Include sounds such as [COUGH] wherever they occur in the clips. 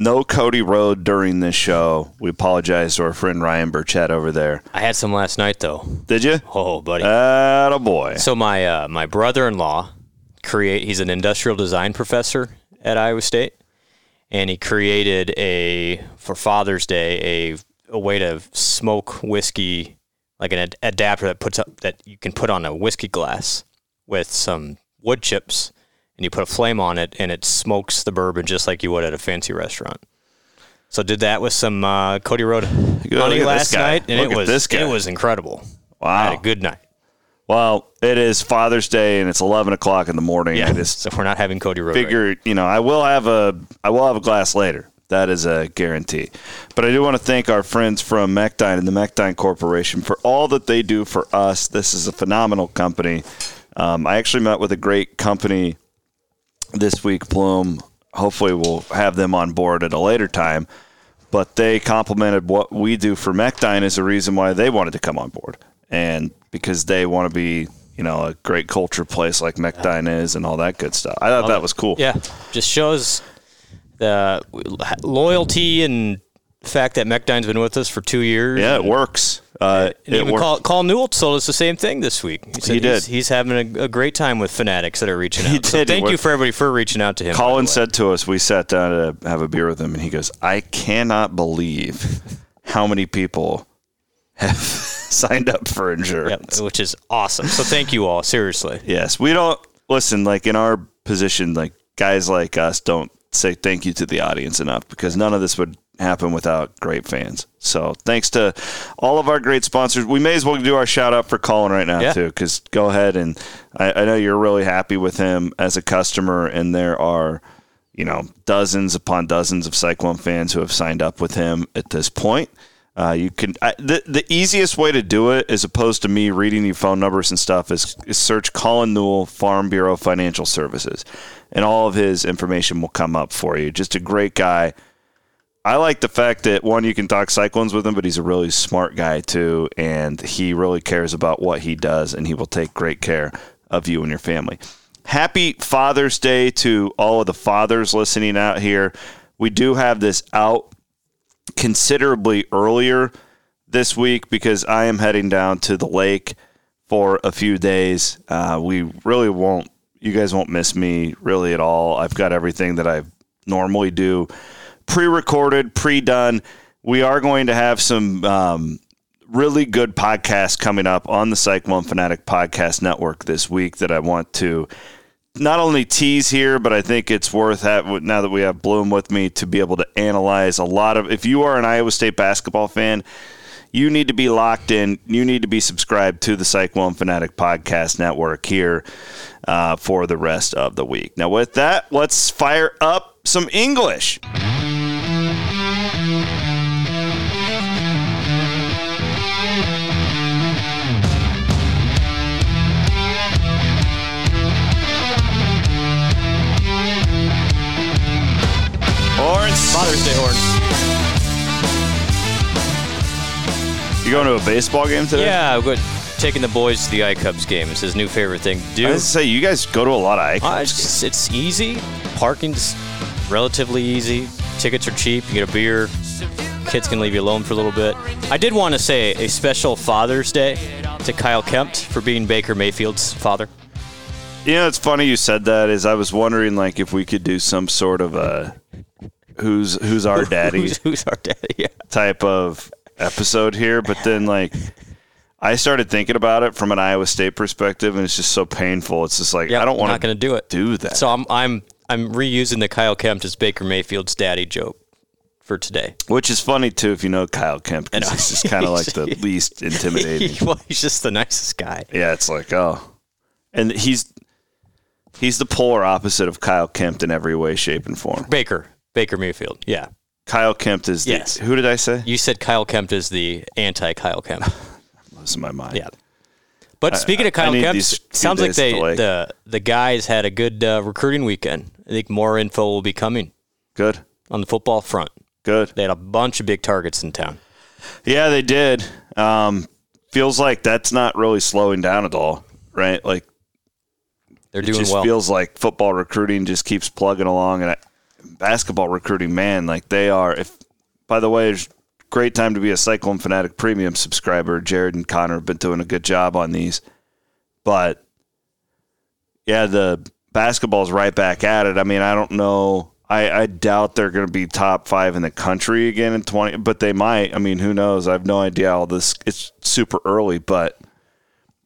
No Cody Road during this show. We apologize to our friend Ryan Burchett over there. I had some last night though. Did you? Oh, buddy. a boy. So my uh, my brother-in-law create he's an industrial design professor at Iowa State and he created a for Father's Day a a way to smoke whiskey like an ad- adapter that puts up that you can put on a whiskey glass with some wood chips and you put a flame on it and it smokes the bourbon just like you would at a fancy restaurant. So did that with some uh, Cody Road honey last night and Look it was this guy. it was incredible. Wow. I had a good night. Well, it is Father's Day and it's 11 o'clock in the morning. Yeah. Just so we're not having Cody Road. right figure, you know, I will have a I will have a glass later. That is a guarantee. But I do want to thank our friends from Mechdyne and the Mechdyne Corporation for all that they do for us. This is a phenomenal company. Um, I actually met with a great company this week, Plume. Hopefully, we'll have them on board at a later time. But they complimented what we do for Mechdyne as a reason why they wanted to come on board. And because they want to be, you know, a great culture place like Mechdyne is and all that good stuff. I thought that was cool. Yeah, just shows the loyalty and fact that Mechdyne's been with us for two years. Yeah, it works. Uh, And it even works. Call, Colin Newell told us the same thing this week. said He did. He's, he's having a, a great time with fanatics that are reaching out. He So did. He thank you for everybody for reaching out to him. Colin said to us, we sat down to have a beer with him, and he goes, I cannot believe how many people have [LAUGHS] signed up for insurance. Yep, which is awesome. So thank you all. Seriously. Yes, we don't listen. Like in our position, like guys like us don't say thank you to the audience enough because none of this would happen without great fans. So thanks to all of our great sponsors. We may as well do our shout out for Colin right now Yeah. too, because go ahead and I, I know you're really happy with him as a customer, and there are. You know, dozens upon dozens of Cyclone fans who have signed up with him at this point. Uh, you can I, the the easiest way to do it, as opposed to me reading you phone numbers and stuff, is, is search Colin Newell Farm Bureau Financial Services, and all of his information will come up for you. Just a great guy. I like the fact that one, you can talk cyclones with him, but he's a really smart guy too, and he really cares about what he does, and he will take great care of you and your family. Happy Father's Day to all of the fathers listening out here. We do have this out considerably earlier this week because I am heading down to the lake for a few days. Uh, we really won't, you guys won't miss me really at all. I've got everything that I normally do pre recorded, pre done. We are going to have some um, really good podcasts coming up on the Cyclone Fanatic Podcast Network this week that I want to not only tease here, but I think it's worth have, now that we have Blum with me to be able to analyze a lot of. If you are an Iowa State basketball fan, you need to be locked in. You need to be subscribed to the Cyclone Fanatic Podcast Network here uh, for the rest of the week. Now, with that, let's fire up some English. Father's Day horns. You going to a baseball game today? Yeah, I'm good. Taking the boys to the iCubs game. It's his new favorite thing to I do. was say you guys go to a lot of Uh, icons. it's, it's easy. Parking's relatively easy. Tickets are cheap. You get a beer. Kids can leave you alone for a little bit. I did want to say a special Father's Day to Kyle Kempt for being Baker Mayfield's father. You know, it's funny you said that. Is I was wondering like if we could do some sort of a who's who's our [LAUGHS] daddy Who's, who's our daddy? Yeah. type of episode here, but then like I started thinking about it from an Iowa State perspective, and it's just so painful. It's just like Yep, I don't want to do it. do that. So I'm I'm I'm reusing the Kyle Kempt as Baker Mayfield's daddy joke for today. Which is funny too if you know Kyle Kempt, because he's just kind of like the [LAUGHS] least [LAUGHS] intimidating. well, he's just the nicest guy. Yeah, it's like oh, and he's he's the polar opposite of Kyle Kempt in every way, shape, and form. Baker Baker Mayfield. Yeah. Kyle Kempt is the, Yes. who did I say? You said Kyle Kempt is the anti Kyle Kempt. [LAUGHS] Losing my mind. Yeah. But speaking of Kyle Kempt, sounds like they the the the guys had a good uh, recruiting weekend. I think more info will be coming Good, on the football front. good. They had a bunch of big targets in town. Yeah, they did. Um, feels like that's not really slowing down at all, right? Like They're it doing just well. feels like football recruiting just keeps plugging along, and I, basketball recruiting, man, like they are. If by the way, great time to be a Cyclone Fanatic Premium subscriber. Jared and Connor have been doing a good job on these, but yeah, the basketball's right back at it. I mean, I don't know. I, I doubt they're going to be top five in the country again in 20, but they might. I mean, who knows? I have no idea all this. It's super early, but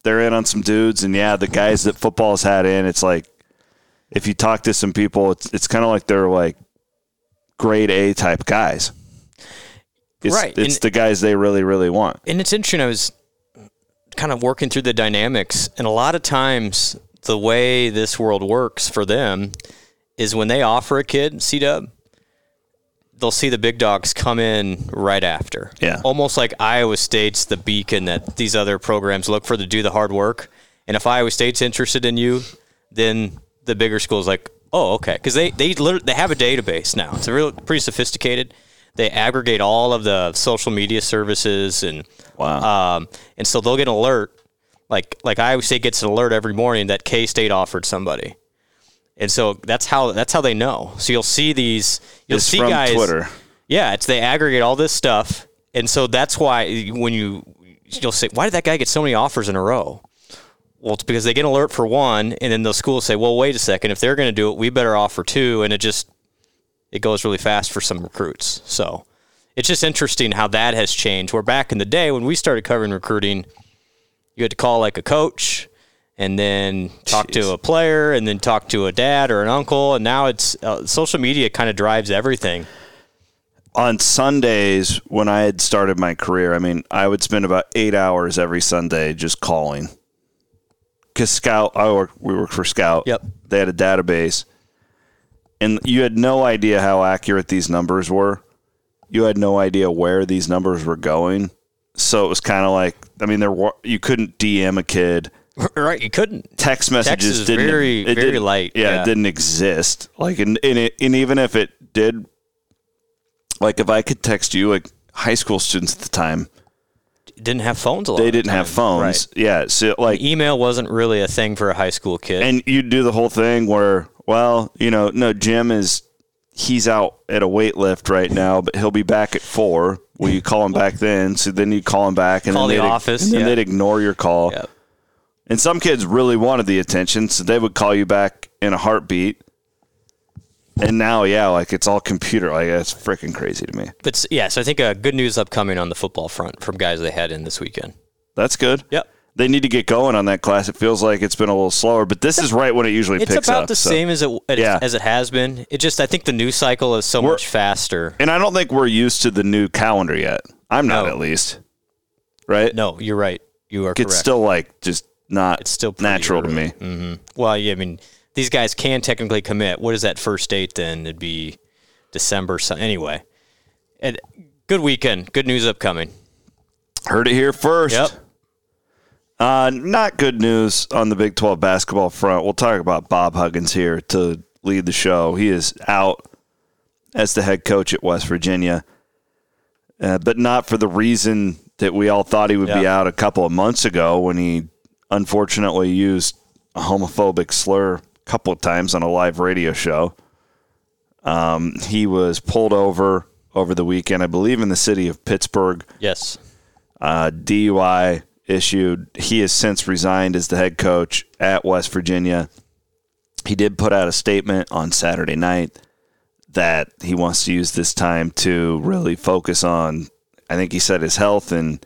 they're in on some dudes. And yeah, the guys that football's had in, it's like, if you talk to some people, it's, it's kind of like they're like grade A type guys. It's, Right, It's and- the guys they really, really want. and it's interesting. I was kind of working through the dynamics, and a lot of times the way this world works for them is when they offer a kid C Dub, they'll see the big dogs come in right after. Yeah. almost like Iowa State's the beacon that these other programs look for to do the hard work. And if Iowa State's interested in you, then the bigger school's like, oh, okay, because they they they have a database now. It's a real pretty sophisticated. They aggregate all of the social media services and Wow. um, and so they'll get an alert, like like Iowa State gets an alert every morning that K State offered somebody, and so that's how that's how they know. So you'll see these, you'll it's see guys. Twitter. Yeah, it's they aggregate all this stuff, and so that's why when you you'll say, why did that guy get so many offers in a row? Well, it's because they get an alert for one, and then the schools say, well, wait a second, if they're going to do it, we better offer two, and it just it goes really fast for some recruits. So it's just interesting how that has changed. Where back in the day when we started covering recruiting, you had to call like a coach and then talk Jeez. to a player and then talk to a dad or an uncle. And now it's uh, social media kind of drives everything. on Sundays when I had started my career, I mean, I would spend about eight hours every Sunday just calling. Because Scout, I work, we worked for Scout. Yep. They had a database, and you had no idea how accurate these numbers were. You had no idea where these numbers were going. So it was kind of like, I mean, there were, you couldn't DM a kid. [LAUGHS] right? You couldn't. Text messages is didn't very- it very didn't- light, Yeah, yeah. it didn't exist. Like, and, and, it, and even if it did, like if I could text you, like high school students at the time, Didn't have phones a lot. they of the didn't have phones. Yeah, so like, Right. Email wasn't really a thing for a high school kid. and you'd do the whole thing where, well, you know, no, Jim is he's out at a weight lift right now, but he'll be back at four. Will you call him back then? So then you call him back, and Call then the they'd, office, and then yeah. they'd ignore your call. Yep. And some kids really wanted the attention, so they would call you back in a heartbeat. And now, yeah, like it's all computer. Like that's freaking crazy to me. But yeah, so I think uh, good news upcoming on the football front from guys they had in this weekend. That's good. Yep. They need to get going on that class. It feels like it's been a little slower, but this is right when it usually It's picks about the so. same as it, Yeah. as it has been. It just I think the news cycle is so We're- much faster. And I don't think we're used to the new calendar yet. I'm not No. at least. right? No, you're right. You are it's correct. still like just not It's still natural to early. me. well, yeah, I mean, these guys can technically commit. What is that first date then? It'd be December. So anyway, and good weekend. Good news upcoming. Heard it here first. Yep. Uh, not good news on the Big 12 basketball front. We'll talk about Bob Huggins here to lead the show. He is out as the head coach at West Virginia, uh, but not for the reason that we all thought he would be out a couple of months ago when he unfortunately used a homophobic slur a couple of times on a live radio show. Um, he was pulled over over the weekend, I believe, in the city of Pittsburgh Yes. uh, DUI issued. He has since resigned as the head coach at West Virginia. He did put out a statement on Saturday night that he wants to use this time to really focus on. I think he said his health and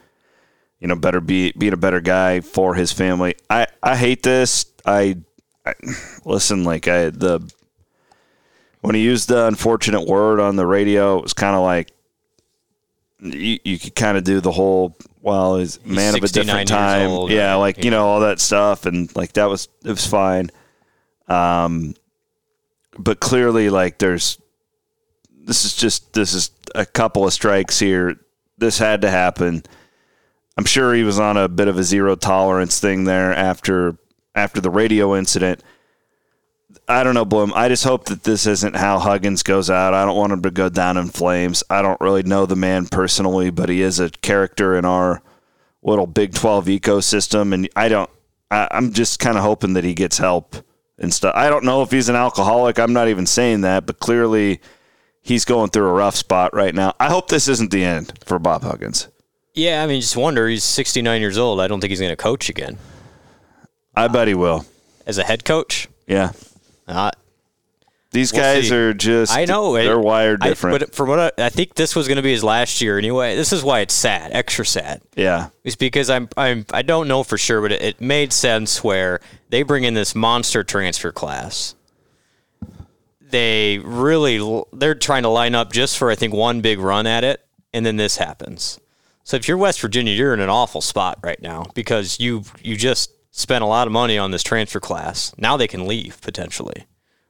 you know better be being a better guy for his family. I I hate this. I, I listen like I the when he used the unfortunate word on the radio, it was kind of like you, you could kind of do the whole well he's man of a different time. old, yeah like you know all that stuff and like that was it was fine. Um but clearly like there's this is just this is a couple of strikes here. This had to happen. I'm sure he was on a bit of a zero tolerance thing there after after the radio incident I don't know, Blum. I just hope that this isn't how Huggins goes out. I don't want him to go down in flames. I don't really know the man personally, but he is a character in our little Big 12 ecosystem. And I don't, I, I'm just kind of hoping that he gets help and stuff. I don't know if he's an alcoholic. I'm not even saying that, but clearly he's going through a rough spot right now. I hope this isn't the end for Bob Huggins. Yeah, I mean, just wonder. He's 69 years old. I don't think he's going to coach again I bet he will. as a head coach. Yeah. Uh, These We'll guys see. are just, I know they're I- wired I- different. but from what I, I think, this was going to be his last year anyway. This is why it's sad, extra sad. yeah. It's because I'm I'm I don't know for sure, but it, it made sense where they bring in this monster transfer class. They really they're trying to line up just for I think one big run at it, and then this happens. So if you're West Virginia, you're in an awful spot right now because you you just spent a lot of money on this transfer class. Now they can leave potentially.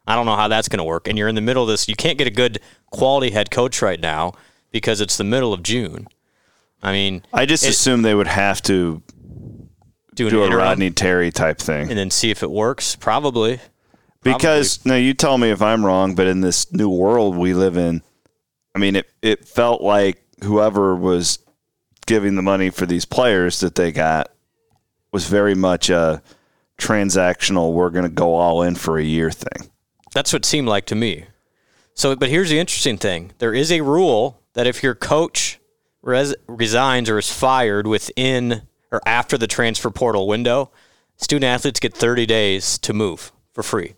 I don't know how that's going to work. And you're in the middle of this. You can't get a good quality head coach right now because it's the middle of June. I mean, I just It- assume they would have to do, do a Rodney Terry type thing. and then see if it works. Probably. Because now you tell me if I'm wrong, but in this new world we live in, I mean, it it felt like whoever was giving the money for these players that they got was very much a transactional. We're going to go all in for a year thing. That's what it seemed like to me. So, but here's the interesting thing: there is a rule that if your coach res- resigns or is fired within or after the transfer portal window, student athletes get 30 days to move for free.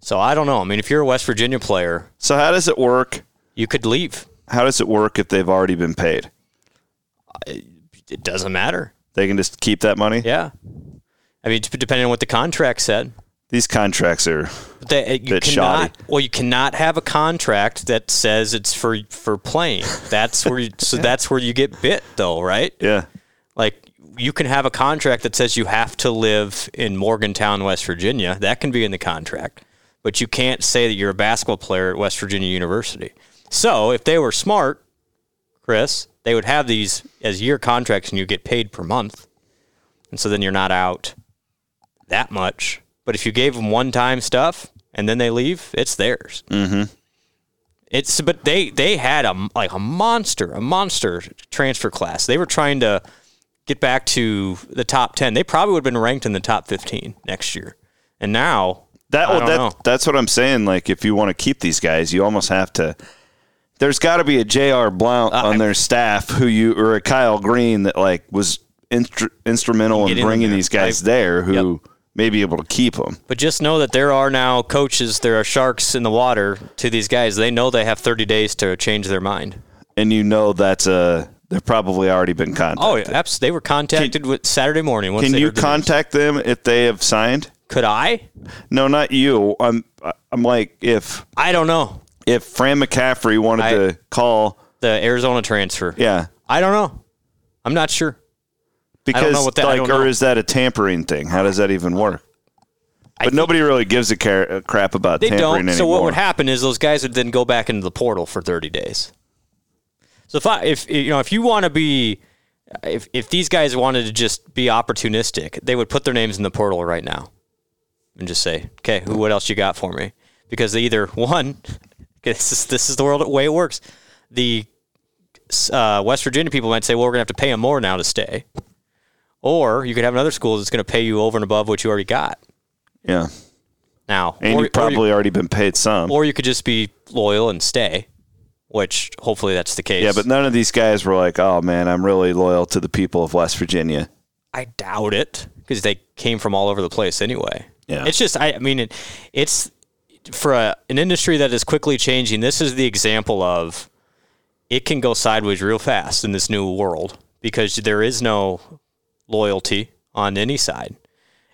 So I don't know. I mean, if you're a West Virginia player, So how does it work? you could leave. How does it work if they've already been paid? It doesn't matter. They can just keep that money. Yeah. I mean, depending on what the contract said. These contracts are But they, uh, you Bit cannot. shoddy. Well, you cannot have a contract that says it's for for playing. That's where you, so [LAUGHS] that's where you get bit, though, right? yeah. Like you can have a contract that says you have to live in Morgantown, West Virginia. That can be in the contract, but you can't say that you're a basketball player at West Virginia University. So if they were smart, Chris, they would have these as year contracts, and you get paid per month, and so then you're not out that much. But if you gave them one-time stuff and then they leave, it's theirs. Mm-hmm. It's but they they had a like a monster a monster transfer class. They were trying to get back to the top ten. They probably would have been ranked in the top fifteen next year. And now That, well, that know. that's what I'm saying. Like, if you want to keep these guys, you almost have to. There's got to be a J.R. Blount Uh, on their staff who you or a Kyle Green that like was instru- instrumental in Get in bringing these guys I- there who may be able to keep them. But just know that there are now coaches, there are sharks in the water to these guys. They know they have 30 days to change their mind. And you know that's a they've probably already been contacted. Oh, yeah, abs- they were contacted with Saturday morning. Once Can you the contact them if they have signed? Could I? No, not you. I'm I'm like if I don't know. If Fran McCaffery wanted I- to call, The Arizona transfer. yeah, I don't know. I'm not sure. Because know what that- like, or is that a tampering thing? How does that even work? But nobody really gives a, car- a crap about they tampering don't. anymore. So what would happen is those guys would then go back into the portal for 30 days. So if I, if you know, if you want to be, if if these guys wanted to just be opportunistic, they would put their names in the portal right now, and just say, okay, who, what else you got for me? Because they either [LAUGHS] one, this is this is the world way it works. The uh, West Virginia people might say, well, we're gonna have to pay them more now to stay, or you could have another school that's gonna pay you over and above what you already got Yeah. now, And or, you've probably already been paid some. or you could just be loyal and stay, which hopefully that's the case. yeah, but none of these guys were like, oh man, I'm really loyal to the people of West Virginia. I doubt it because they came from all over the place anyway. Yeah. It's just, I, I mean, it, it's for a, an industry that is quickly changing. This is the example of it can go sideways real fast in this new world because there is no loyalty on any side.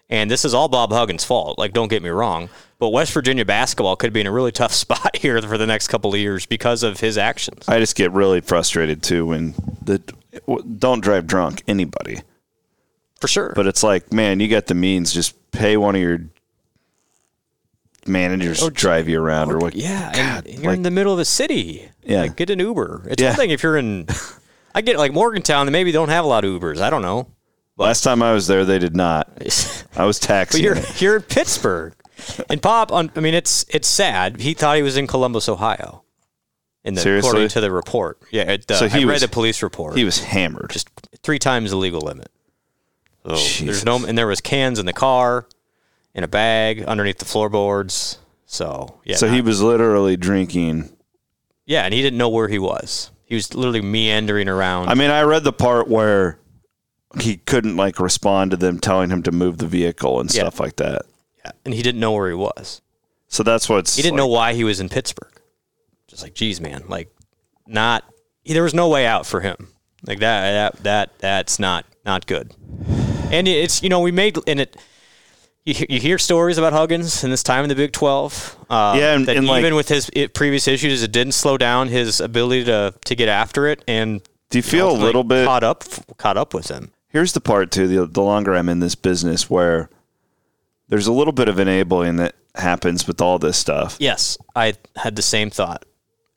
And this is all Bob Huggins' fault. Like, don't get me wrong, but West Virginia basketball could be in a really tough [LAUGHS] spot here for the next couple of years because of his actions. I just get really frustrated too when the don't drive drunk anybody. For sure. But it's like, man, you got the means. Just pay one of your managers to drive you around, or, what? Yeah, God, you're like- in the middle of a city. Yeah. like, get an Uber. It's Yeah. one thing if you're in. I get like Morgantown, they maybe don't have a lot of Ubers. I don't know, Last time I was there, they did not. [LAUGHS] I was but taxiing. you're it. you're in Pittsburgh, and Pop. On, I mean, it's it's sad. He thought he was in Columbus, Ohio. In the Seriously? according to the report, yeah. It, uh, So he I read was- the police report. He was hammered. just three times the legal limit. So there's no, and there was cans in the car, in a bag underneath the floorboards. So yeah, so he was literally drinking. yeah, and he didn't know where he was. He was literally meandering around. I mean, I read the part where he couldn't like respond to them telling him to move the vehicle and Yeah. stuff like that. Yeah, and he didn't know where he was. So that's what's He didn't like- know why he was in Pittsburgh. Just like, geez, man, like, not. There was no way out for him. Like that, that, that, that's not not good. And it's you know we made and it. You, you hear stories about Huggins and this time in the Big Twelve. Uh, Yeah, and- that and, like- even with his previous issues, it didn't slow down his ability to to get after it. And Do you feel a little bit? caught up caught up with him? Here's the part too. The, the longer I'm in this business, where there's a little bit of enabling that happens with all this stuff. Yes, I had the same thought.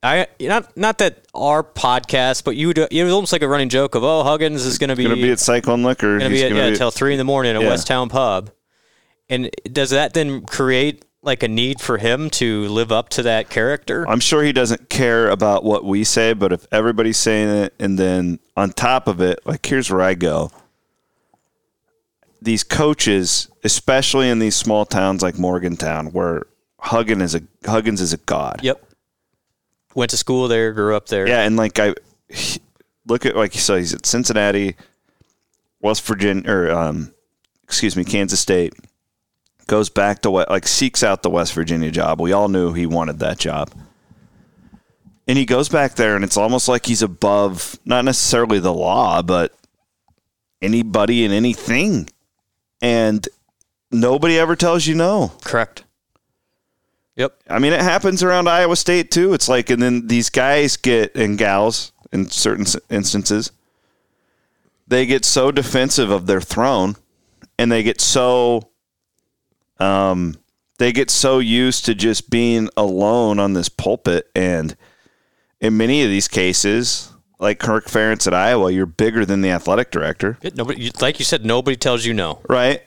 I not not that our podcast, but you would, it was almost like a running joke of oh Huggins is going to be Going to be at Cyclone Liquor. going to be at, yeah, until three in the morning at Yeah. West Town Pub, and does that then create like a need for him to live up to that character? I'm sure he doesn't care about what we say, but if everybody's saying it, and then on top of it, like here's where I go. These coaches, especially in these small towns like Morgantown, where Huggins is a Huggins is a god. Yep. Went to school there, grew up there. Yeah, and like I he- look at like so he's at Cincinnati, West Virginia, or um, excuse me, Kansas State. Goes back to what like seeks out the West Virginia job. We all knew he wanted that job. And he goes back there, and it's almost like he's above not necessarily the law, but anybody and anything. And nobody ever tells you no. Correct. Yep. I mean, it happens around Iowa State too. It's like, and then these guys get and gals in certain instances, they get so defensive of their throne, and they get so, um, they get so used to just being alone on this pulpit, and in many of these cases, like Kirk Ferentz at Iowa, you're bigger than the athletic director. Nobody, like you said, nobody tells you no. Right.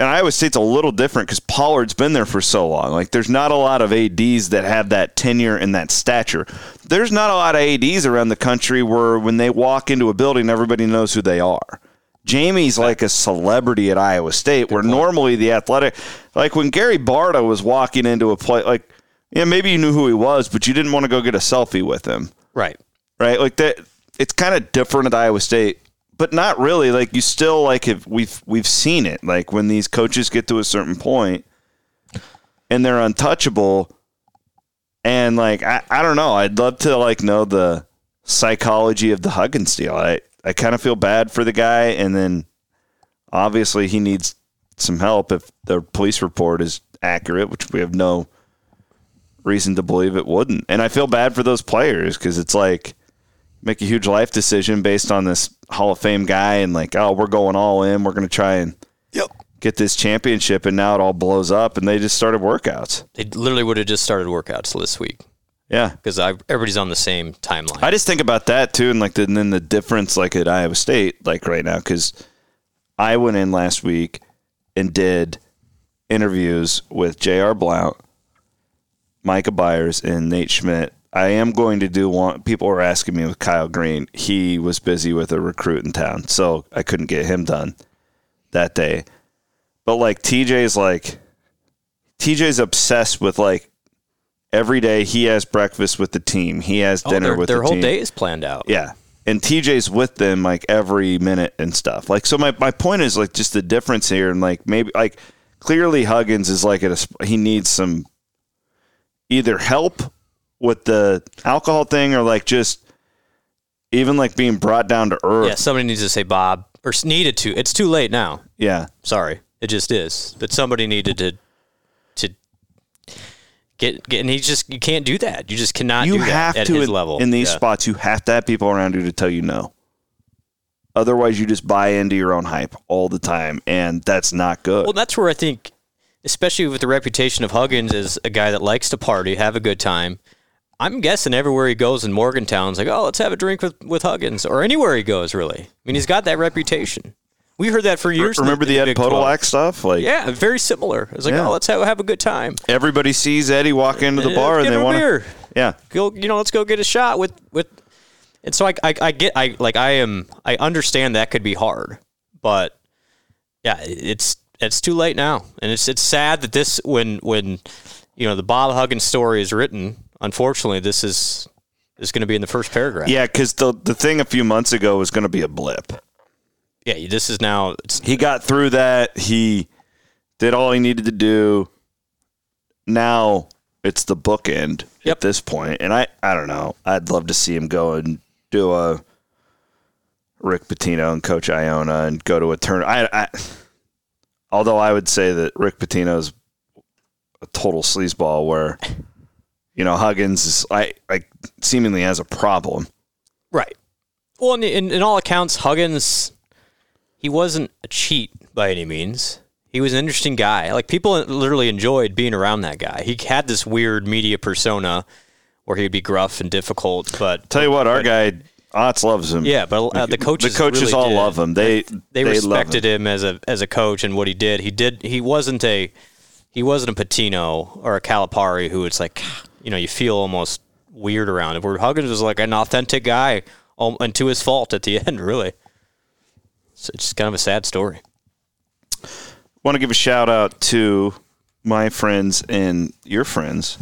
And Iowa State's a little different because Pollard's been there for so long. Like, there's not a lot of ADs that have that tenure and that stature. There's not a lot of ADs around the country where when they walk into a building, everybody knows who they are. Jamie's like a celebrity at Iowa State, where normally the athletic, like when Gary Barta was walking into a play, like, yeah, maybe you knew who he was, but you didn't want to go get a selfie with him Right. right? Like that. It's kind of different at Iowa State, but not really. Like you still like have we've we've seen it. Like when these coaches get to a certain point and they're untouchable, and like I, I don't know. I'd love to like know the psychology of the Huggins deal. I I kind of feel bad for the guy, and then obviously he needs some help if the police report is accurate, which we have no reason to believe it wouldn't. And I feel bad for those players because it's like make a huge life decision based on this Hall of Fame guy and like, oh, we're going all in. We're going to try and Yep. get this championship. And now it all blows up and they just started workouts. They literally would have just started workouts this week Yeah. because everybody's on the same timeline. I just think about that too, and like the, and then the difference, like at Iowa State, like right now, because I went in last week and did interviews with J.R. Blount, Micah Byers, and Nate Schmidt. I am going to do one. People were asking me with Kyle Green. He was busy with a recruit in town, so I couldn't get him done that day. But like TJ's like TJ's obsessed with like every day he has breakfast with the team. He has Oh, dinner their, with their the whole team. day is planned out. Yeah. And TJ's with them like every minute and stuff. Like, so my, my point is like just the difference here. And like maybe like clearly Huggins is like at a, he needs some either help with the alcohol thing or like just even like being brought down to earth. Yeah, somebody needs to say Bob or needed to. It's too late now. Yeah. Sorry, it just is. But somebody needed to get get, and he just you can't do that. You just cannot You do that have at to, his in, level in these Yeah. spots, you have to have people around you to tell you no. Otherwise, you just buy into your own hype all the time. And that's not good. Well, that's where I think, especially with the reputation of Huggins as a guy that likes to party, have a good time. I'm guessing everywhere he goes in Morgantown's like, oh, let's have a drink with, with Huggins, or anywhere he goes, really. I mean, he's got that reputation. We heard that for years. Remember in the Ed Big 12. Podolak stuff? Like, Yeah, very similar. It's like, oh, Yeah. oh, let's have, have a good time. everybody sees Eddie walk into the bar and they want to. Yeah. Go, you know, let's go get a shot with with. And so I, I, I get, I like, I am, I understand that could be hard, but yeah, it's it's too late now, and it's it's sad that this when when you know the Bob Huggins story is written. Unfortunately, this is is going to be in the first paragraph. Yeah, because the the thing a few months ago was going to be a blip. Yeah. This is now. He got through that. He did all he needed to do. Now it's the bookend at this point, and I I don't know. I'd love to see him go and do a Rick Pitino and Coach Iona and go to a turn. I, I although I would say that Rick Pitino's a total sleazeball where. You know, Huggins is I like seemingly has a problem. right. Well, in, in, in all accounts, Huggins, he wasn't a cheat by any means. He was an interesting guy. Like people literally enjoyed being around that guy. He had this weird media persona where he'd be gruff and difficult, but Tell you what, our guy Otts loves him. yeah, but uh, the coaches the coaches really all did. love him. They they, love respected him. him. as a as a coach and what he did. He did. He wasn't a he wasn't a Pitino or a Calipari who it's like you know you feel almost weird around it. Where Huggins was like an authentic guy, um, and to his fault at the [LAUGHS] end, really. So it's just kind of a sad story. Want to give a shout out to my friends and your friends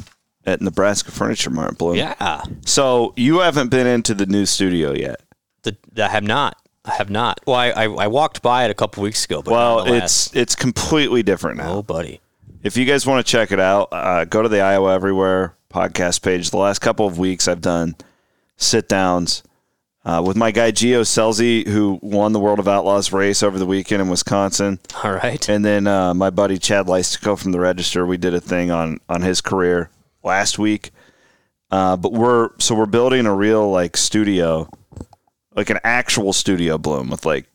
at Nebraska Furniture Mart, Blum. Yeah, So you haven't been into the new studio yet. the, I have not. I have not. Well, I, I, I walked by it a couple weeks ago, but Well, it's it's completely different now. oh, buddy. If you guys want to check it out, uh, go to the Iowa Everywhere podcast page. The last couple of weeks, I've done sit downs uh, with my guy Gio Scelzi, who won the World of Outlaws race over the weekend in Wisconsin. All right. And then uh, my buddy Chad Leistikow from the Register, we did a thing on on his career last week. Uh, but we're so we're building a real like studio, like an actual studio Blum with like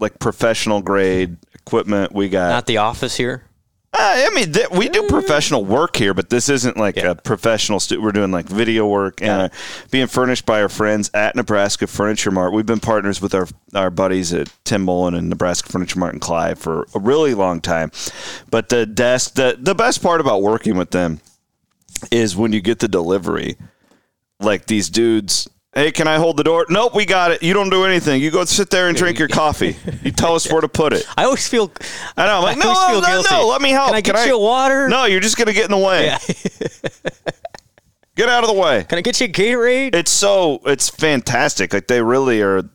like professional grade equipment. We got. Not the office here. Uh, I mean, th- we do professional work here, but this isn't like Yeah. a professional. Stu- we're doing like video work and uh, being furnished by our friends at Nebraska Furniture Mart. We've been partners with our our buddies at Tim Mullen and Nebraska Furniture Mart and Clive for a really long time. But the desk, the the best part about working with them is when you get the delivery. Like these dudes. Hey, can I hold the door? Nope, we got it. You don't do anything. You go sit there and drink your coffee. You tell us where to put it. [LAUGHS] I always feel. I know. I'm like, I no, always feel no, no. Let me help. Can I get you a water? No, you're just gonna get in the way. Yeah. [LAUGHS] Get out of the way. Can I get you a Gatorade? It's so it's fantastic. Like they really are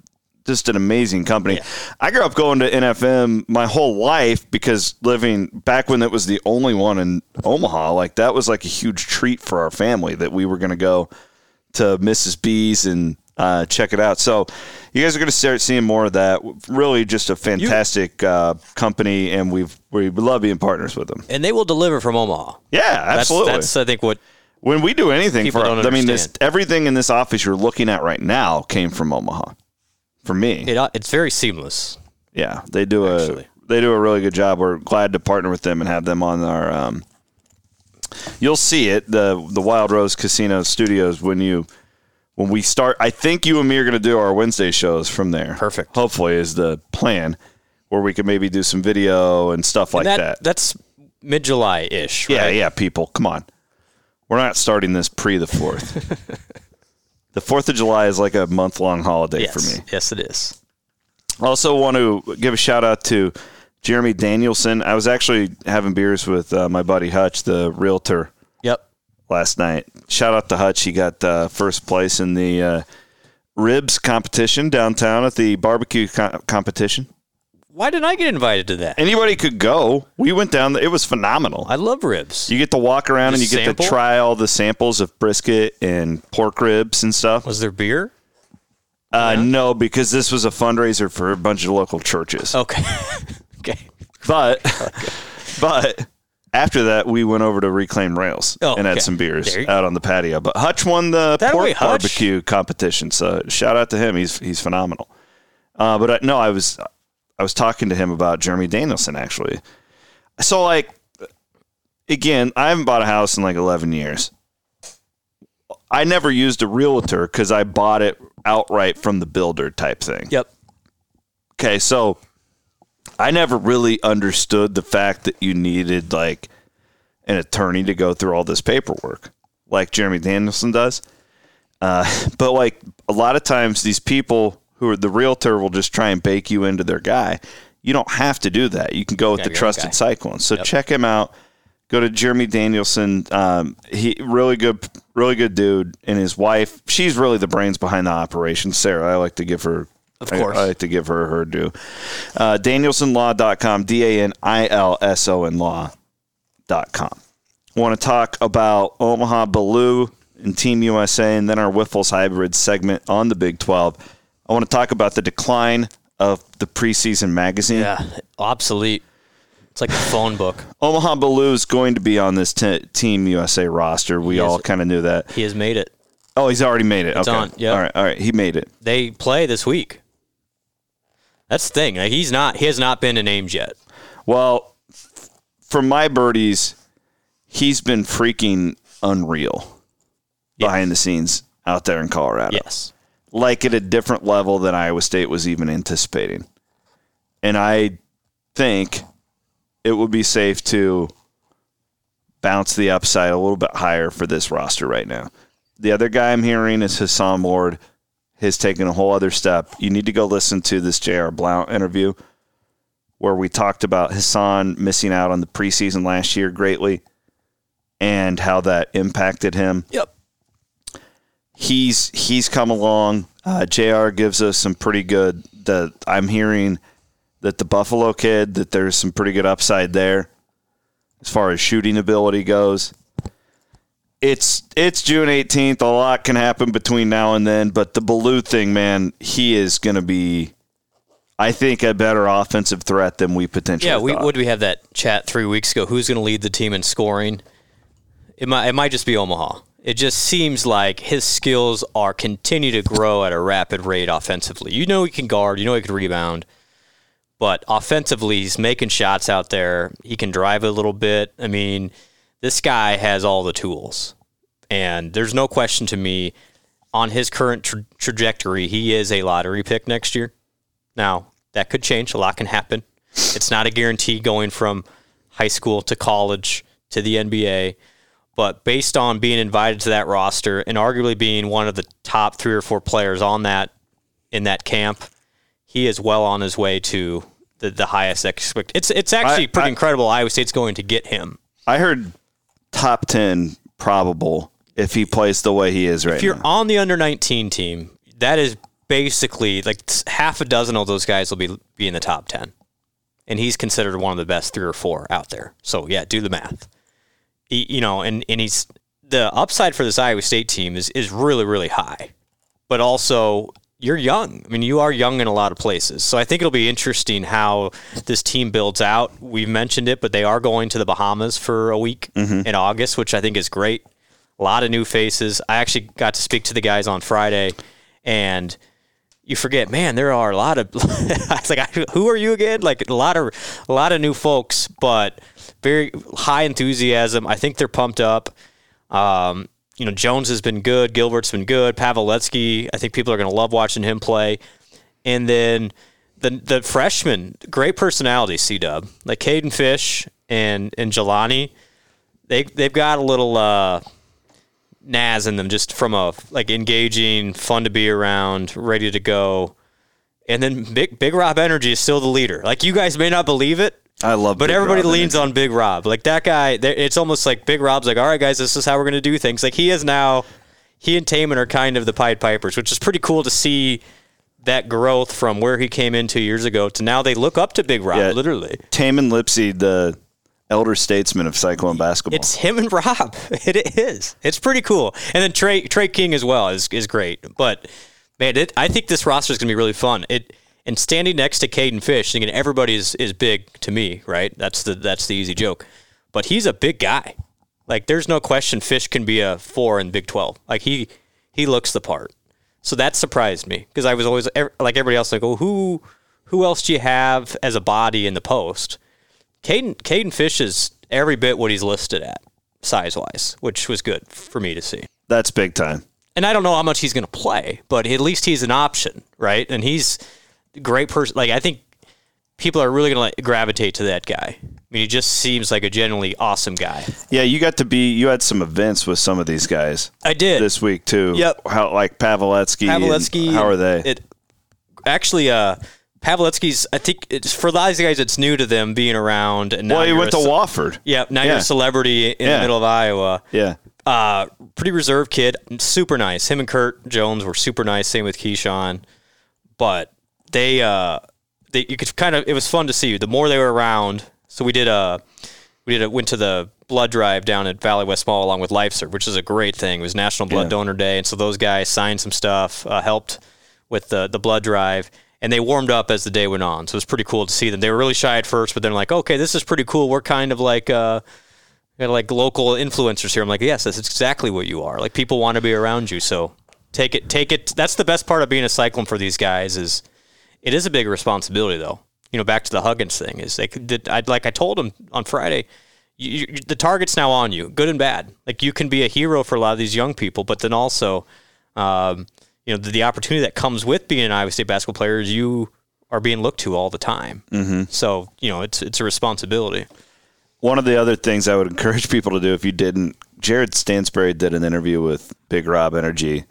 just an amazing company. I grew up going to NFM my whole life because living back when it was the only one in Omaha, like that was like a huge treat for our family that we were going to go to Mrs. B's and uh, check it out. So you guys are going to start seeing more of that. Really, just a fantastic uh, company, and we've we love being partners with them. and they will deliver from Omaha. Yeah, absolutely. That's I think what When we do anything for, I mean, this everything in this office you're looking at right now came from Omaha. For me, It, uh, it's very seamless. yeah, they do a Actually. they do a really good job. We're glad to partner with them and have them on our. Um, you'll see it the the Wild Rose Casino Studios when you when we start. I think you and me are going to do our Wednesday shows from there. Perfect. Hopefully, is the plan where we can maybe do some video and stuff like And that. That's mid July ish. Yeah, yeah, people, come on. We're not starting this pre the 4th. [LAUGHS] the 4th of July is like a month long holiday Yes. for me. Yes, it is. Also, want to give a shout out to Jeremy Danilson. I was actually having beers with uh, my buddy Hutch, the realtor, Yep. last night. Shout out to Hutch. He got uh, first place in the uh, ribs competition downtown at the barbecue co- competition. Why didn't I get invited to that? Anybody could go. We went down. there. It was phenomenal. I love ribs. You get to walk around and you Just get to try all the samples of brisket and pork ribs and stuff. Was there beer? Uh, No, because this was a fundraiser for a bunch of local churches. Okay. [LAUGHS] okay. [LAUGHS] But, but after that, we went over to Reclaimed Rails Oh, and had okay. some beers out on the patio. But Hutch won the That pork barbecue competition, so shout out to him. He's he's phenomenal. Uh, but I, no, I was I was talking to him about Jeremy Danilson actually. So like, again, I haven't bought a house in like eleven years. I never used a realtor because I bought it outright from the builder type thing. Yep. Okay, so I never really understood the fact that you needed like an attorney to go through all this paperwork, like Jeremy Danilson does. Uh, [LAUGHS] but like a lot of times, these people who are the realtor will just try and bake you into their guy. You don't have to do that. You can go with the trusted cyclone. So check him out. Go to Jeremy Danilson. Um, he really good, really good dude, and his wife. She's really the brains behind the operation. Sarah, I like to give her. Of course. I, like to give her her due. Uh, DanilsonLaw.com, D A N I L S O N Law.com. Want to talk about Omaha Biliew and Team USA, and then our Wiffles Hybrid segment on the Big 12. I want to talk about the decline of the preseason magazine. Yeah. Obsolete. It's like a phone book. Omaha Biliew is going to be on this t- Team USA roster. We He is- all kind of knew that. He has made it. Oh, he's already made it. It's okay. on, yep. All right. All right. He made it. They play this week. That's the thing. Like, he's not. He has not been named yet. Well, for my birdies, he's been freaking unreal behind the scenes out there in Colorado. Yes. Like at a different level than Iowa State was even anticipating. And I think it would be safe to bounce the upside a little bit higher for this roster right now. The other guy I'm hearing is Hason Ward has taken a whole other step. You need to go listen to this J.R. Blount interview where we talked about Hason missing out on the preseason last year greatly and how that impacted him. Yep. He's he's come along. Uh, J.R. gives us some pretty good. The I'm hearing that the Buffalo kid that there's some pretty good upside there as far as shooting ability goes. It's it's June 18th. A lot can happen between now and then, but the Biliew thing, man, he is going to be, I think, a better offensive threat than we potentially. Yeah. We thought. would we have that chat three weeks ago? Who's going to lead the team in scoring? It might. It might just be Omaha. It just seems like his skills are continue to grow at a rapid rate offensively. You know he can guard. You know he can rebound. But offensively, he's making shots out there. He can drive a little bit. I mean, this guy has all the tools. And there's no question to me on his current tra- trajectory, he is a lottery pick next year. Now, that could change. A lot can happen. It's not a guarantee going from high school to college to the NBA. But based on being invited to that roster and arguably being one of the top three or four players on that in that camp, he is well on his way to the, the highest expect. It's it's actually I- pretty I- incredible. Iowa State's going to get him. I heard top 10 probable if he plays the way he is right now. if you're now. on the under 19 team, that is basically like half a dozen of those guys will be be in the top 10. And he's considered one of the best three or four out there. So yeah, do the math. He- you know, and and he's the upside for this Iowa State team is is really really high. But also you're young. I mean, you are young in a lot of places. So I think it'll be interesting how this team builds out. We've mentioned it, but they are going to the Bahamas for a week in August, which I think is great. A lot of new faces. I actually got to speak to the guys on Friday, and you forget, man, there are a lot of. [LAUGHS] I was like, who are you again? Like a lot of a lot of new folks, but very high enthusiasm. I think they're pumped up. Um, you know, Jones has been good. Gilbert's been good. Paveletzke, I think people are going to love watching him play. And then the the freshman, great personality, C Dub, like Caden Fish and and Jelani. They they've got a little uh, Naz in them, just from a like engaging, fun to be around, ready to go. And then Big Big Rob Energy is still the leader. Like you guys may not believe it, I love, but Big everybody Rob leans on Big Rob. Like that guy, it's almost like Big Rob's like, all right, guys, this is how we're going to do things. Like he is now, he and Tamin are kind of the Pied Pipers, which is pretty cool to see that growth from where he came in two years ago to now they look up to Big Rob, Yeah. literally. Tamin Lipsey, the elder statesman of Cyclone basketball. It's him and Rob. [LAUGHS] It is. It's pretty cool. And then Trey Trey King as well is is great. But man, it, I think this roster is going to be really fun. It and standing next to Caden Fish, thinking everybody is, is big to me, right? That's the that's the easy joke. But he's a big guy. Like there's no question Fish can be a four in Big Twelve. Like he he looks the part. So that surprised me because I was always like everybody else, like, oh, who who else do you have as a body in the post? Caden Caden Fish is every bit what he's listed at size wise, which was good for me to see. That's big time. And I don't know how much he's going to play, but at least he's an option, right? And he's great person. Like I think people are really going to gravitate to that guy. I mean, he just seems like a genuinely awesome guy. Yeah, you got to be. You had some events with some of these guys I did. this week too. Yep. How like Paveletzke. and Paveletzke. How are they? It actually, uh, Paveletzke's. I think it's for those guys. It's new to them being around. And now well, he went to ce- Wofford. Yeah, now you're a celebrity in Yeah. the middle of Iowa. Yeah. Uh, pretty reserved kid, super nice. Him and Kurt Jones were super nice. Same with Keshon, but they, uh, they you could kind of it was fun to see. You. The more they were around, so we did a we did a, went to the blood drive down at Valley West Mall along with LifeServe, which is a great thing. It was National Blood Yeah. Donor Day, and so those guys signed some stuff, uh, helped with the the blood drive. And they warmed up as the day went on, so it was pretty cool to see them. They were really shy at first, but then like, okay, this is pretty cool. We're kind of like uh, got like local influencers here. I'm like, yes, that's exactly what you are. Like people want to be around you, so take it, take it. That's the best part of being a cyclone for these guys is it is a big responsibility though. You know, back to the Huggins thing is they did. I like I told him on Friday, you, you, the target's now on you, good and bad. Like you can be a hero for a lot of these young people, but then also, um, you know, the, the opportunity that comes with being an Iowa State basketball player is you are being looked to all the time. Mm-hmm. So you know, it's it's a responsibility. One of the other things I would encourage people to do if you didn't, Jared Stansbury did an interview with Big Rob Energy,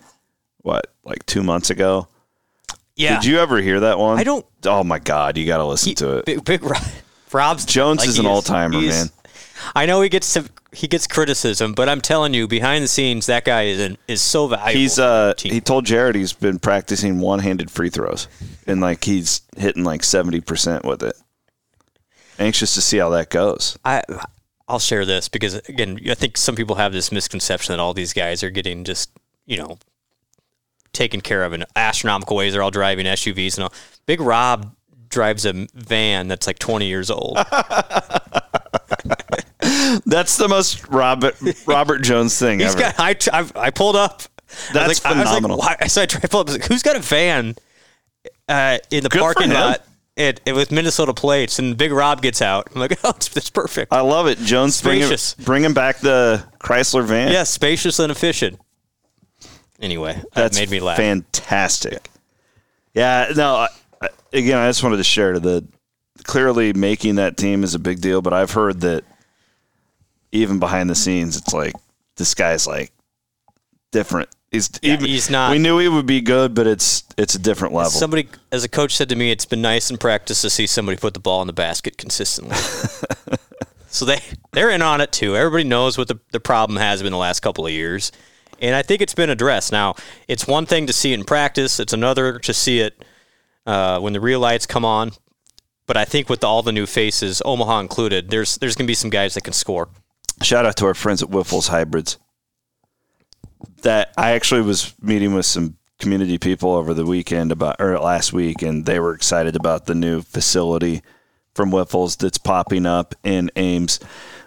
what, like two months ago? Yeah. Did you ever hear that one? I don't- Oh my God, you got to listen to it. Big, big Rob, [LAUGHS] Rob's Jones like, is an all timer, man. I know he gets to, he gets criticism, but I'm telling you, behind the scenes, that guy is an, is so valuable. He's uh he told Jared he's been practicing one handed free throws, and like he's hitting like seventy percent with it. Anxious to see how that goes. I I'll share this because again, I think some people have this misconception that all these guys are getting just you know taken care of in astronomical ways. They're all driving SUVs and all. Big Rob drives a van that's like 20 years old. [LAUGHS] That's the most Robert Robert Jones thing He's ever. got. I, I, I pulled up. I That's like, phenomenal. I like, why? So I tried to pull up. I like, Who's got a van uh, in the Good parking lot? It, it with Minnesota plates, and Big Rob gets out. I'm like, [LAUGHS] oh, it's perfect. I love it. Jones Spacious. bringing back the Chrysler van. yeah, spacious and efficient. Anyway, that That's made me laugh. Fantastic. Yeah, no. I, I- again, I just wanted to share the clearly making that team is a big deal, but I've heard that even behind the scenes, it's like this guy's like different. He's Yeah, even, he's not- We knew he would be good, but it's it's a different level. Somebody, as a coach said to me, it's been nice in practice to see somebody put the ball in the basket consistently. [LAUGHS] so they they're in on it too. Everybody knows what the, the problem has been the last couple of years, and I think it's been addressed. Now, it's one thing to see it in practice; it's another to see it uh, when the real lights come on. But I think with all the new faces, Omaha included, there's there's going to be some guys that can score. Shout out to our friends at Wiffels Hybrids. That I actually was meeting with some community people over the weekend about or last week, and they were excited about the new facility from Wiffels that's popping up in Ames,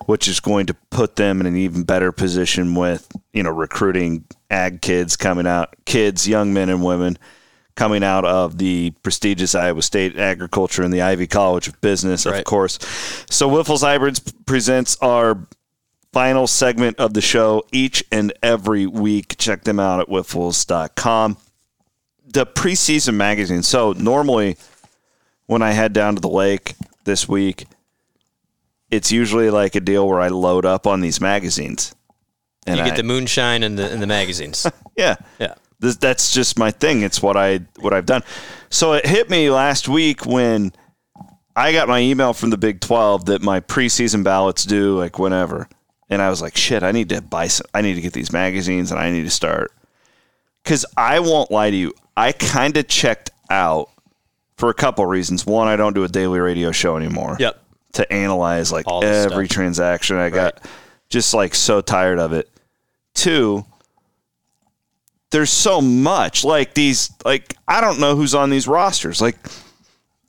which is going to put them in an even better position with you know, recruiting ag kids coming out, kids, young men and women coming out of the prestigious Iowa State Agriculture and the Ivy College of Business, of course. So Wiffels Hybrids presents our final segment of the show each and every week. Check them out at wiffels.com. The preseason magazine. So normally when I head down to the lake this week, it's usually like a deal where I load up on these magazines. And you get I- the moonshine and the and the magazines. [LAUGHS] yeah. yeah. This, that's just my thing. It's what I what I've done. So it hit me last week when I got my email from the Big Twelve that my preseason ballots due like whenever, and I was like, shit, I need to buy some. I need to get these magazines, and I need to start. Because I won't lie to you, I kind of checked out for a couple reasons. One, I don't do a daily radio show anymore Yep. To analyze like All this every stuff. transaction. I got just like so tired of it. Two, there's so much like these like I don't know who's on these rosters. Like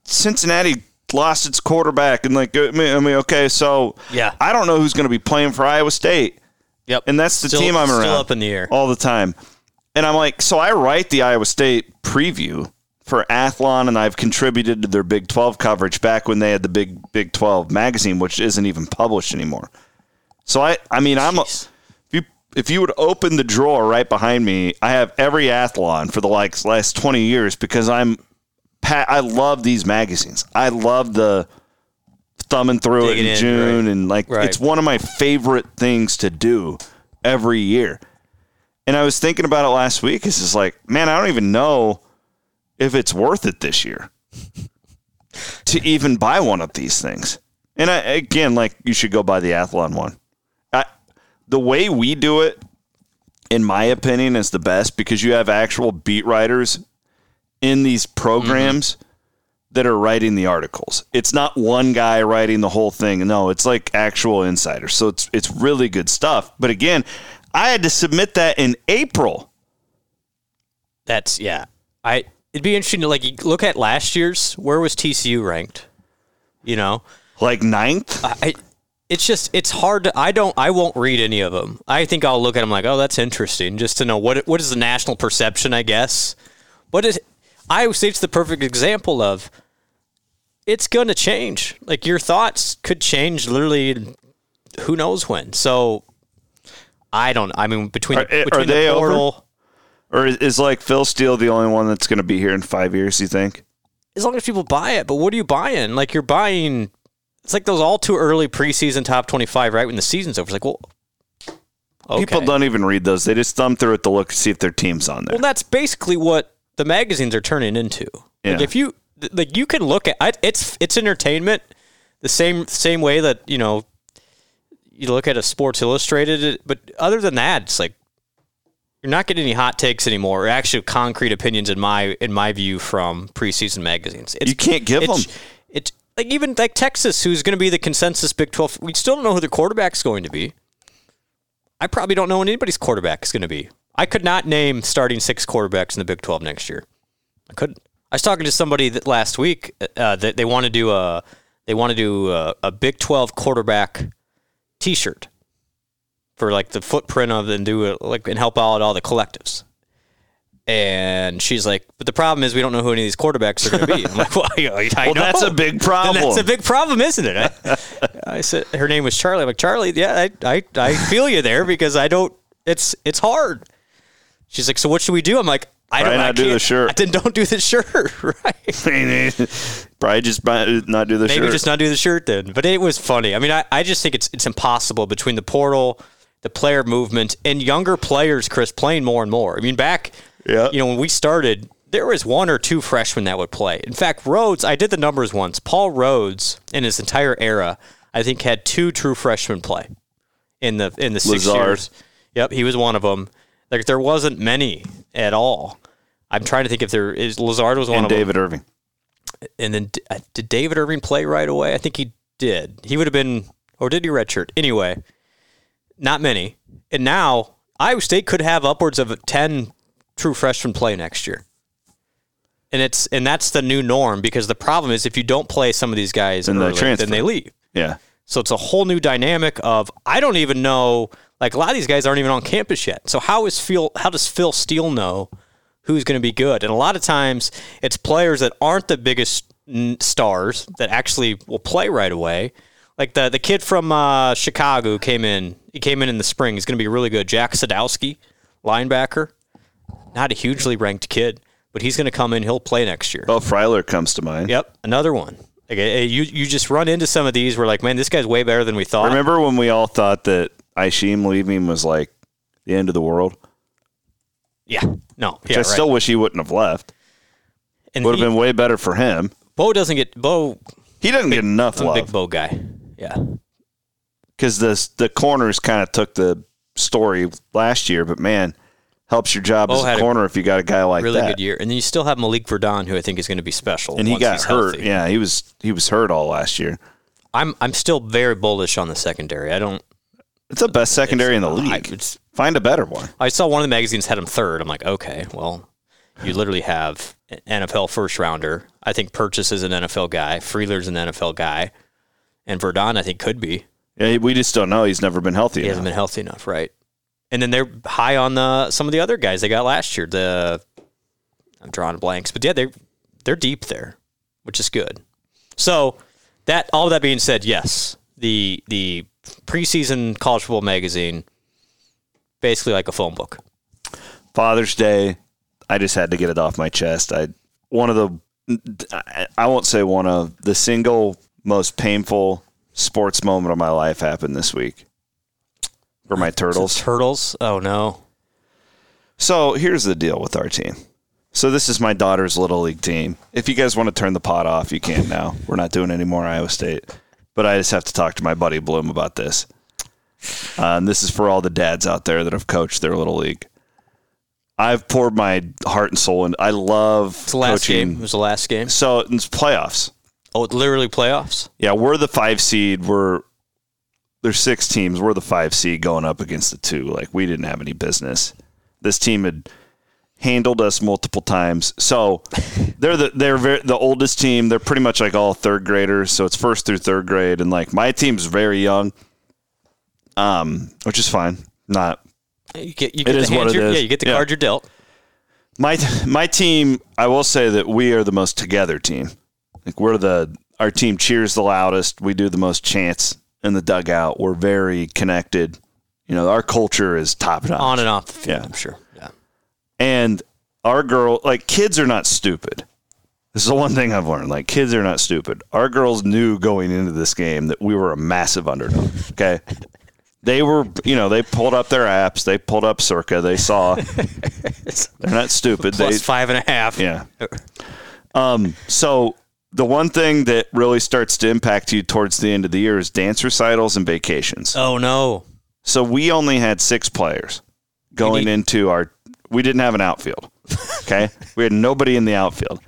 Cincinnati lost its quarterback and like I mean, I mean okay, so Yeah. I don't know who's going to be playing for Iowa State. Yep. And that's the Still- team I'm still around up in the air. all the time. And I'm like, so I write the Iowa State preview for Athlon, and I've contributed to their Big 12 coverage back when they had the Big Big 12 magazine, which isn't even published anymore. So I, I mean, I'm a, if you if you would open the drawer right behind me, I have every Athlon for the like last 20 years because I'm, I love these magazines. I love the thumbing through it in, in, June right. and like Right. it's one of my favorite things to do every year. And I was thinking about it last week. It's just like, man, I don't even know if it's worth it this year to even buy one of these things. And I, again, like you should go buy the Athlon one. I, the way we do it, in my opinion, is the best because you have actual beat writers in these programs that are writing the articles. It's not one guy writing the whole thing. No, it's like actual insiders. So it's it's really good stuff. But again, I had to submit that in April. That's yeah. I it'd be interesting to like look at last year's. Where was TCU ranked? You know, Like ninth? I. It's just it's hard to I don't I won't read any of them. I think I'll look at them like oh that's interesting just to know what what is the national perception I guess. But it Iowa State's the perfect example of it's going to change. Like your thoughts could change literally who knows when. So I don't I mean between Are- the, eh, are between they the over? portal Or is, is like Phil Steele the only one that's going to be here in five years, you think? as long as people buy it. But what are you buying? Like you're buying. It's like those all too early preseason top twenty-five, right when the season's over. It's like, well, okay. People don't even read those. They just thumb through it to look and see if their team's on there. Well, that's basically what the magazines are turning into. Like Yeah. if you like, you can look at it's it's entertainment the same same way that you know you look at a Sports Illustrated. But other than that, it's like you're not getting any hot takes anymore, or actually concrete opinions in my in my view from preseason magazines. It's, You can't give it's, them. It's like even like Texas, who's going to be the consensus Big Twelve. We still don't know who their quarterback's going to be. I probably don't know what anybody's quarterback is going to be. I could not name starting six quarterbacks in the Big Twelve next year. I couldn't. I was talking to somebody that last week uh, that they want to do a they want to do a, a Big Twelve quarterback T-shirt for like the footprint of and do it like and help out all the collectives. And she's like, but the problem is we don't know who any of these quarterbacks are going to be. I'm like, [LAUGHS] well, I, I Well, know. that's a big Then problem. that's a big problem, isn't it? I, [LAUGHS] I said her name was Charlie. I'm like, Charlie, yeah, I, I, I feel you there because I don't. It's it's hard. She's like, so what should we do? I'm like, I Probably don't. I do the shirt. Then don't do the shirt, [LAUGHS] right? Probably just buy, not do the Maybe shirt. Maybe just not do the shirt then. But it was funny. I mean, I, I just think it's it's impossible between the portal, the player movement, and younger players, Chris, playing more and more. I mean, back, Yeah. you know, when we started, there was one or two freshmen that would play. In fact, Rhoads, I did the numbers once. Paul Rhoads, in his entire era, I think had two true freshmen play in the in the six Lazard. years. Yep, he was one of them. Like there wasn't many at all. I'm trying to think if there is. Lazard was one and of them David Irving. and then uh, did David Irving play right away? I think he did. He would have been, or did he redshirt? Anyway, not many. And now Iowa State could have upwards of ten true freshmen play next year. And it's and that's the new norm because the problem is if you don't play some of these guys they early, transfer. then they leave. Yeah. So it's a whole new dynamic of I don't even know Like a lot of these guys aren't even on campus yet. So how is Phil? How does Phil Steele know who's going to be good? And a lot of times it's players that aren't the biggest stars that actually will play right away. Like the the kid from uh, Chicago came in. He came in in the spring. He's going to be really good. Jack Sadowski, linebacker, not a hugely ranked kid, but he's going to come in. He'll play next year. Oh, Freyler comes to mind. Yep, another one. Like, eh, you you just run into some of these. We're like, man, this guy's way better than we thought. Remember when we all thought that Isheem leaving was like the end of the world? Yeah, no, Which yeah, I right. still wish he wouldn't have left. and Would have been way better for him. Bo doesn't get Bo. He doesn't get enough a big love Bo guy. Yeah, because the the corners kind of took the story last year. But man, helps your job Bo as a a corner if you got a guy like really that. good year. And then you still have Malik Verdon, who I think is going to be special. And he got hurt. healthy. Yeah, he was he was hurt all last year. I'm I'm still very bullish on the secondary. I don't. It's the best secondary in the I, uh, league. it's, Find a better one. I saw one of the magazines had him third. I'm like, okay, well, you literally have an NFL first rounder. I think Purchase is an NFL guy. Freyler's an NFL guy, and Verdon I think could be. Yeah, we just don't know. He's never been healthy. He enough. hasn't been healthy enough, right? And then they're high on the some of the other guys they got last year. The I'm drawing blanks, but yeah, they they're deep there, which is good. So that all that being said, yes, the the preseason college football magazine, basically like a phone book. Father's Day. I just had to get it off my chest. I one of the I- I won't say one of the single most painful sports moment of my life happened this week for my turtles. Turtles. Oh no. So here's the deal with our team. So this is my daughter's little league team. If you guys want to turn the pot off, you can now. We're not doing any more Iowa State, but I just have to talk to my buddy Blum about this. Uh, and this is for all the dads out there that have coached their little league. I've poured my heart and soul in. I love It's the last coaching. game. It was the last game. So it's playoffs. Oh, it's literally playoffs. Yeah, we're the five seed. We're there's six teams. We're the five seed going up against the two. Like we didn't have any business. This team had handled us multiple times. So [LAUGHS] they're the they're very, the oldest team. They're pretty much like all third graders. So it's first through third grade, and like my team's very young, um, which is fine. Not You get you get the what hand it you're- is. Yeah, you get the Yeah. card you're dealt. my my team. I will say that we are the most together team. Like we're the our team cheers the loudest. We do the most chants in the dugout. We're very connected. You know, our culture is top notch. On and off the field, Yeah. I'm sure. Yeah. And our girl, like kids are not stupid. This is the one thing I've learned. Like kids are not stupid. Our girls knew going into this game that we were a massive underdog. Okay. They were, you know, they pulled up their apps. They pulled up Circa. They saw. [LAUGHS] They're not stupid. Plus they, five and a half. yeah. Um, so the one thing that really starts to impact you towards the end of the year is dance recitals and vacations. Oh no. So we only had six players going need- into our. We didn't have an outfield. Okay, [LAUGHS] we had nobody in the outfield.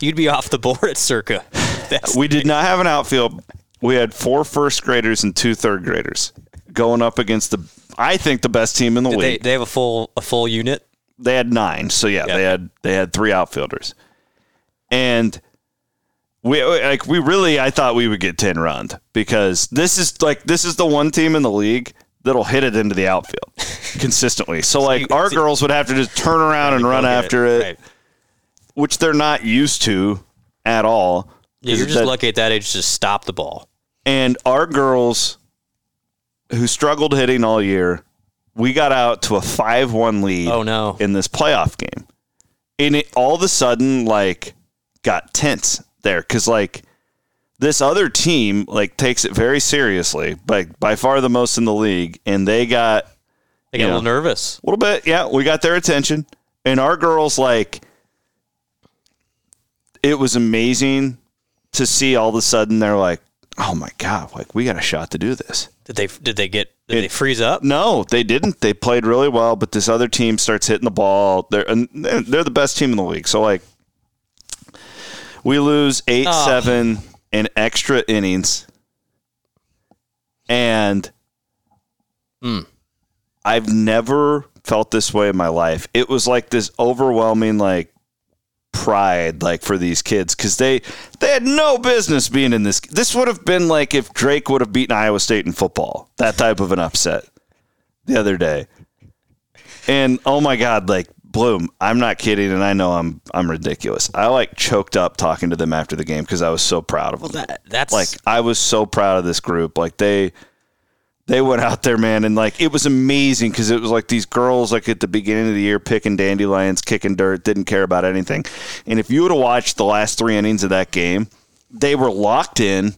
You'd be off the board at Circa. [LAUGHS] That's, We did not have an outfield. We had four first graders and two third graders going up against the. I think the best team in the did they league. they have a full a full unit. they had nine. So yeah, Yeah. they had they had three outfielders, and we like we really I thought we would get ten runs because this is like this is the one team in the league that'll hit it into the outfield [LAUGHS] consistently. So like you- our so- girls would have to just turn around and run get after it, Right. which they're not used to at all. Yeah, you're just That- lucky at that age to stop the ball. And our girls who struggled hitting all year, we got out to a 5 1 lead Oh no. in this playoff game. And it all of a sudden, like, got tense there because, like, this other team, like, takes it very seriously, like, by far the most in the league. And they got They got a little nervous. a little bit, yeah, we got their attention. And our girls, like, it was amazing to see all of a sudden they're like, oh my God, like, we got a shot to do this. Did they did they get did It- they freeze up? No, they didn't. They played really well, but this other team starts hitting the ball. They're and they're the best team in the league. So like, we lose eight Oh. seven in extra innings, and hmm. I've never felt this way in my life. It was like this overwhelming like pride like for these kids because they they had no business being in this this would have been like if drake would have beaten iowa state in football that type of an upset the other day, and oh my god, like Blum, I'm not kidding, and I know I'm I'm ridiculous. I like choked up talking to them after the game because I was so proud of them. That, that's like I was so proud of this group. Like they they went out there, man, and like it was amazing because it was like these girls like at the beginning of the year picking dandelions, kicking dirt, didn't care about anything. And if you would have watched the last three innings of that game, they were locked in.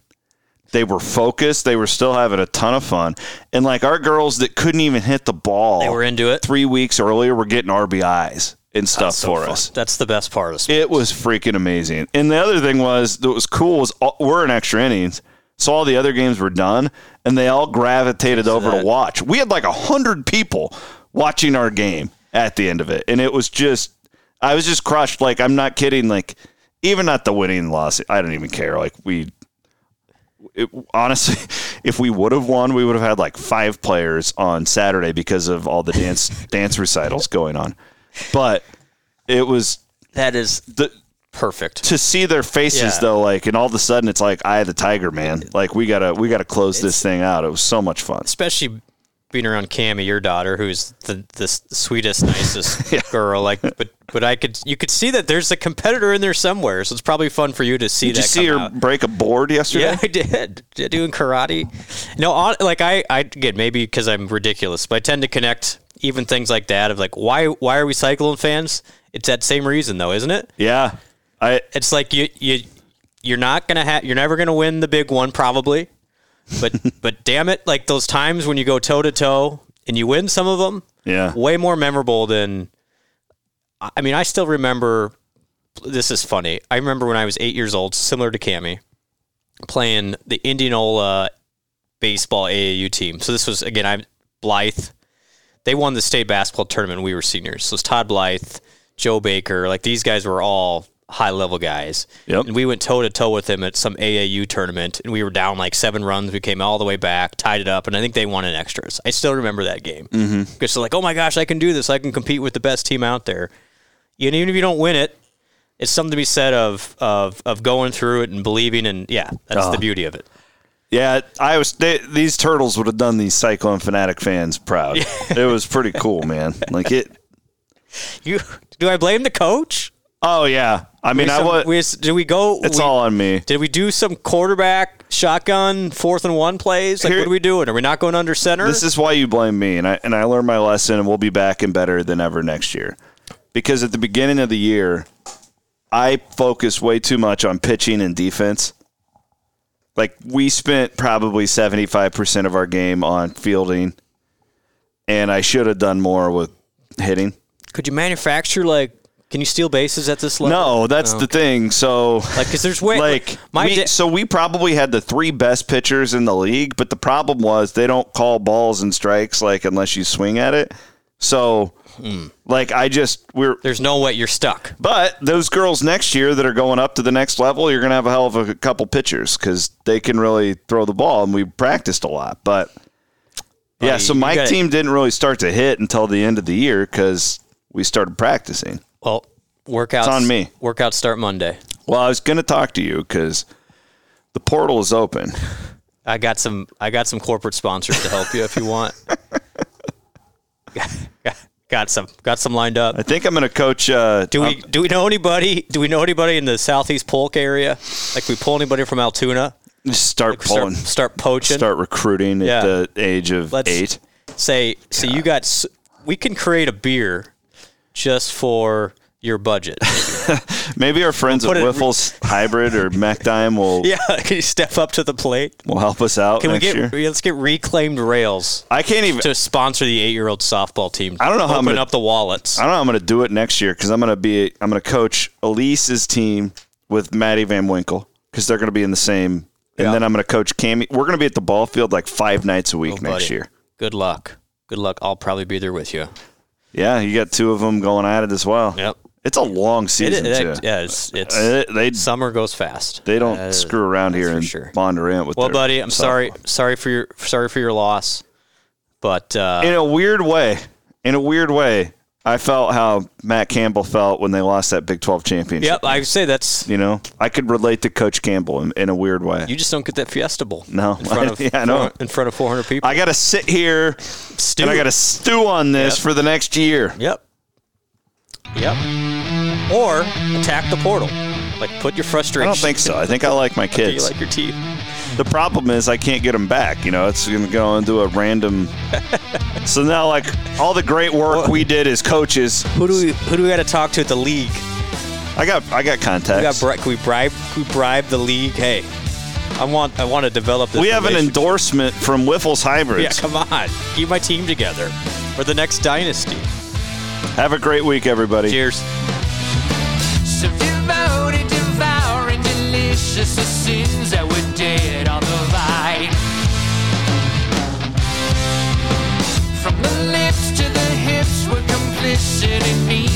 They were focused. They were still having a ton of fun. And like our girls that couldn't even hit the ball, They were into it. Three weeks earlier, were getting RBIs and stuff so for fun. us. That's the best part of sport. It was freaking amazing. And the other thing was that was cool was all, we're in extra innings, so all the other games were done, and they all gravitated over to watch. We had like a hundred people watching our game at the end of it, and it was just I was just crushed. Like I'm not kidding. Like even at the winning loss, I don't even care. Like we. It, honestly, [LAUGHS] if we would have won, we would have had like five players on Saturday because of all the dance [LAUGHS] dance recitals going on. But it was that is the perfect. to see their faces Yeah. though, like, and all of a sudden it's like, "I the tiger, man!" Like we gotta we gotta close this thing out. It was so much fun. especially being around Cammy, your daughter, who's the the sweetest, nicest [LAUGHS] girl. Like, but but I could you could see that there's a competitor in there somewhere. So it's probably fun for you to see Did you see her out. break a board yesterday? Yeah, I did. Doing karate. No, on, like I, I again maybe because I'm ridiculous, but I tend to connect even things like that of like why why are we Cyclone fans? It's that same reason though, isn't it? Yeah. I It's like you you you're not gonna have you're never gonna win the big one probably, but but damn it, like those times when you go toe to toe and you win some of them, yeah. way more memorable than. I mean, I still remember. This is funny. I remember when I was eight years old, similar to Cammy, playing the Indianola baseball AAU team. So this was again, I'm Blythe. They won the state basketball tournament. when We were seniors. So it's Todd Blythe, Joe Baker. Like these guys were all high level guys. Yep. And we went toe to toe with them at some AAU tournament, and we were down like seven runs. We came all the way back, tied it up, and I think they won in extras. I still remember that game Mm-hmm. because they're like, "Oh my gosh, I can do this! I can compete with the best team out there." And even if you don't win it, it's something to be said of of of going through it and believing, and yeah, that's Oh. the beauty of it. Yeah, I was. They, these turtles would have done these Cyclone fanatic fans proud. [LAUGHS] it was pretty cool, man. Like it. You do I blame the coach? Oh yeah. I mean, I was. we- did we go? It's we- all on me. Did we do some quarterback shotgun fourth and one plays? Like, Here- what are we doing? Are we not going under center? This is why you blame me, and I and I learned my lesson, and we'll be back and better than ever next year. Because at the beginning of the year, I focused way too much on pitching and defense. Like we spent probably seventy five percent of our game on fielding, and I should have done more with hitting. Could you manufacture like? Can you steal bases at this level? No, that's the thing. So Like, because there's way like my we- da- so we probably had the three best pitchers in the league, but the problem was they don't call balls and strikes like unless you swing at it. So Hmm. like I just we're there's no way you're stuck. but those girls next year that are going up to the next level, you're gonna have a hell of a couple pitchers because they can really throw the ball, and we practiced a lot. But yeah, so my gotta- team didn't really start to hit until the end of the year because we started practicing. Well, workouts on me. Workouts start Monday. Well, I was gonna talk to you because the portal is open. I got some. I got some corporate sponsors to help you if you want. [LAUGHS] got, some. Got some lined up. I think I'm going to coach. Uh, Do we do we know anybody? Do we know anybody in the southeast Polk area? Like we pull anybody from Altoona? start Start, pulling, start poaching. start recruiting Yeah. at the age of Let's- eight. Say, so you got. We can create a beer just for your budget. [LAUGHS] Maybe our friends at put it- Wiffels [LAUGHS] Hybrid or Mechdyne will [LAUGHS] yeah, can you step up to the plate? will help us out Can we get? year. Let's get Reclaimed Rails I can't even. to sponsor the eight-year-old softball team. I don't know how I'm gonna- up the wallets. I don't know. how I'm going to do it next year because I'm going to be. I'm going to coach Elise's team with Maddie Van Winkle because they're going to be in the same. And Yeah. then I'm going to coach Cammy. We're going to be at the ball field like five nights a week Oh, next buddy. year. Good luck. Good luck. I'll probably be there with you. Yeah, you got two of them going at it as well. Yep. It's a long season it- too. yeah, it's, it's Uh, they summer goes fast. they don't Uh, screw around here in sure. Bondurant with Well, their buddy, I'm sorry. softball. Sorry for your sorry for your loss. But uh, in a weird way, in a weird way, I felt how Matt Campbell felt when they lost that Big 12 championship. Yep, I say that's You know, I could relate to Coach Campbell in, in a weird way. you just don't get that Fiesta Bowl. No. in front [LAUGHS] of Yeah, I know. in front of 400 people. I got to sit here Stew. and I got to stew on this Yep. for the next year. Yep. Yep. Or attack the portal. Like put your frustration. I don't think so. I think I like my Do you like your teeth? The problem is I can't get them back. You know, it's going to go into a random. [LAUGHS] so now, like all the great work we did as coaches, Who do we who do we got to talk to at the league? I got I got We got contacts. bri- can we bribe can we bribe the league? Hey, I want I want to develop this. we have an relationship. endorsement from Wiffels Hybrids. Yeah, come on. Keep my team together for the next dynasty. Have a great week, everybody. Cheers. So devoted, devouring, delicious the sins From the